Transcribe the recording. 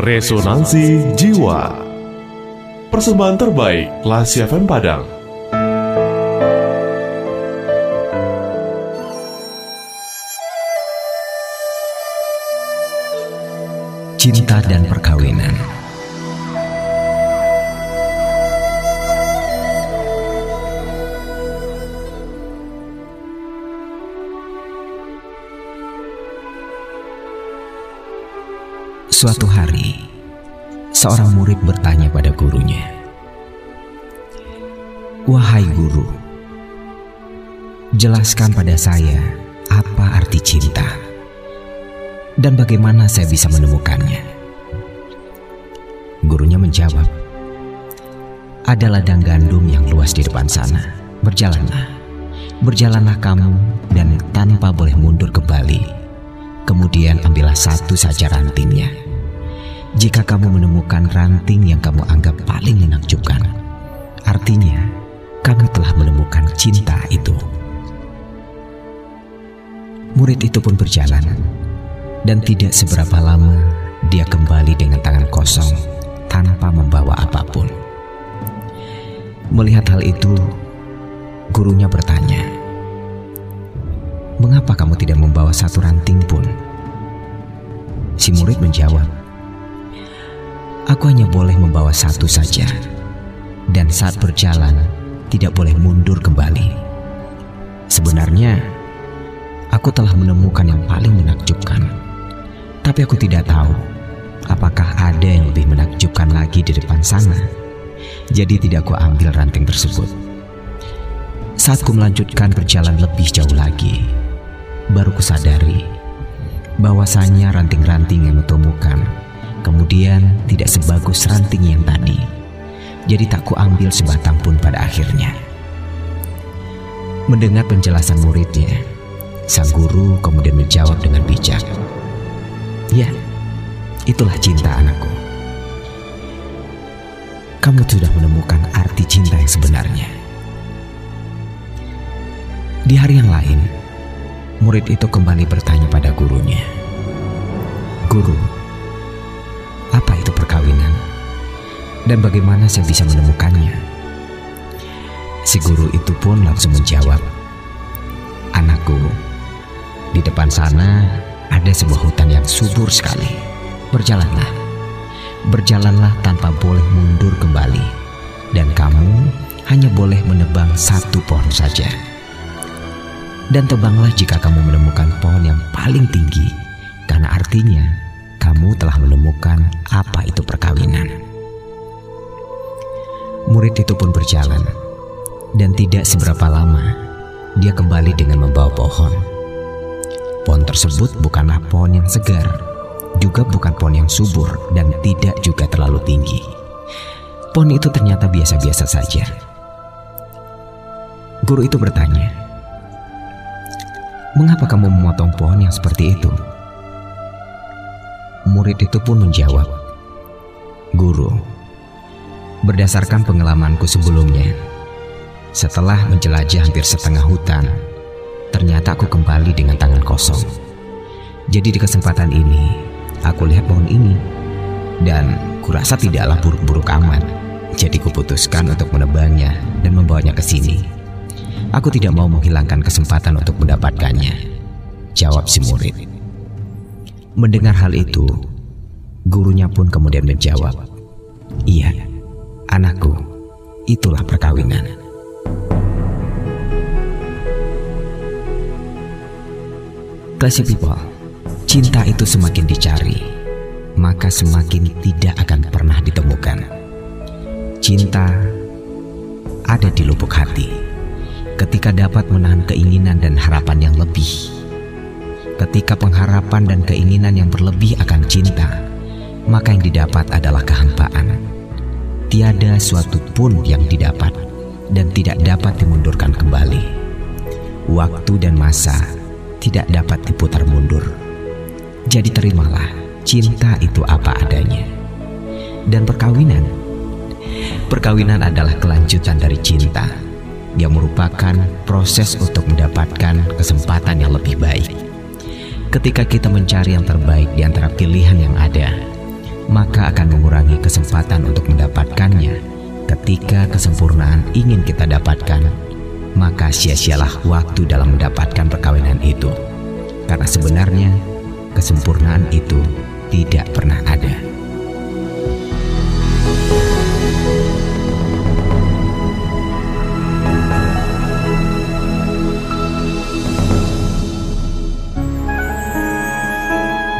Resonansi Jiwa. Persembahan terbaik Lasi FM Padang. Cinta dan Perkawinan Suatu hari, seorang murid bertanya pada gurunya, "Wahai guru, jelaskan pada saya apa arti cinta dan bagaimana saya bisa menemukannya." Gurunya menjawab, "Ada ladang gandum yang luas di depan sana. Berjalanlah, berjalanlah kamu, dan tanpa boleh mundur kembali. Kemudian ambillah satu saja rantingnya." Jika kamu menemukan ranting yang kamu anggap paling menakjubkan, artinya kamu telah menemukan cinta itu. Murid itu pun berjalan, dan tidak seberapa lama dia kembali dengan tangan kosong tanpa membawa apa pun. Melihat hal itu, gurunya bertanya, "Mengapa kamu tidak membawa satu ranting pun?" Si murid menjawab, Aku hanya boleh membawa satu saja, dan saat berjalan tidak boleh mundur kembali. Sebenarnya, aku telah menemukan yang paling menakjubkan, tapi aku tidak tahu apakah ada yang lebih menakjubkan lagi di depan sana. Jadi, tidak ku ambil ranting tersebut. Saat ku melanjutkan berjalan lebih jauh lagi, baru kusadari bahwasanya ranting-ranting yang kutemukan kemudian tidak sebagus ranting yang tadi. Jadi tak kuambil sebatang pun pada akhirnya. Mendengar penjelasan muridnya, sang guru kemudian menjawab dengan bijak. Ya, itulah cinta anakku. Kamu sudah menemukan arti cinta yang sebenarnya. Di hari yang lain, murid itu kembali bertanya pada gurunya. Guru, apa itu perkawinan? Dan bagaimana saya bisa menemukannya? Si guru itu pun langsung menjawab, Anakku, di depan sana ada sebuah hutan yang subur sekali. Berjalanlah, berjalanlah tanpa boleh mundur kembali. Dan kamu hanya boleh menebang satu pohon saja. Dan tebanglah jika kamu menemukan pohon yang paling tinggi, karena artinya kamu telah menemukan apa itu perkawinan. Murid itu pun berjalan, dan tidak seberapa lama dia kembali dengan membawa pohon. Pohon tersebut bukanlah pohon yang segar, juga bukan pohon yang subur, dan tidak juga terlalu tinggi. Pohon itu ternyata biasa-biasa saja. Guru itu bertanya, "Mengapa kamu memotong pohon yang seperti itu?" Murid itu pun menjawab, "Guru, berdasarkan pengalamanku sebelumnya, setelah menjelajah hampir setengah hutan, ternyata aku kembali dengan tangan kosong. Jadi di kesempatan ini, aku lihat pohon ini, dan kurasa tidaklah buruk-buruk amat. Jadi kuputuskan untuk menebangnya dan membawanya ke sini. Aku tidak mau menghilangkan kesempatan untuk mendapatkannya." Jawab si murid. Mendengar hal itu, gurunya pun kemudian menjawab, "Iya, anakku, itulah perkawinan." Classy people, cinta itu semakin dicari, maka semakin tidak akan pernah ditemukan. Cinta ada di lubuk hati ketika dapat menahan keinginan dan harapan yang lebih ketika pengharapan dan keinginan yang berlebih akan cinta, maka yang didapat adalah kehampaan. Tiada suatu pun yang didapat dan tidak dapat dimundurkan kembali. Waktu dan masa tidak dapat diputar mundur. Jadi terimalah cinta itu apa adanya. Dan perkawinan, perkawinan adalah kelanjutan dari cinta yang merupakan proses untuk mendapatkan kesempatan yang lebih baik ketika kita mencari yang terbaik di antara pilihan yang ada, maka akan mengurangi kesempatan untuk mendapatkannya. Ketika kesempurnaan ingin kita dapatkan, maka sia-sialah waktu dalam mendapatkan perkawinan itu. Karena sebenarnya kesempurnaan itu tidak pernah ada.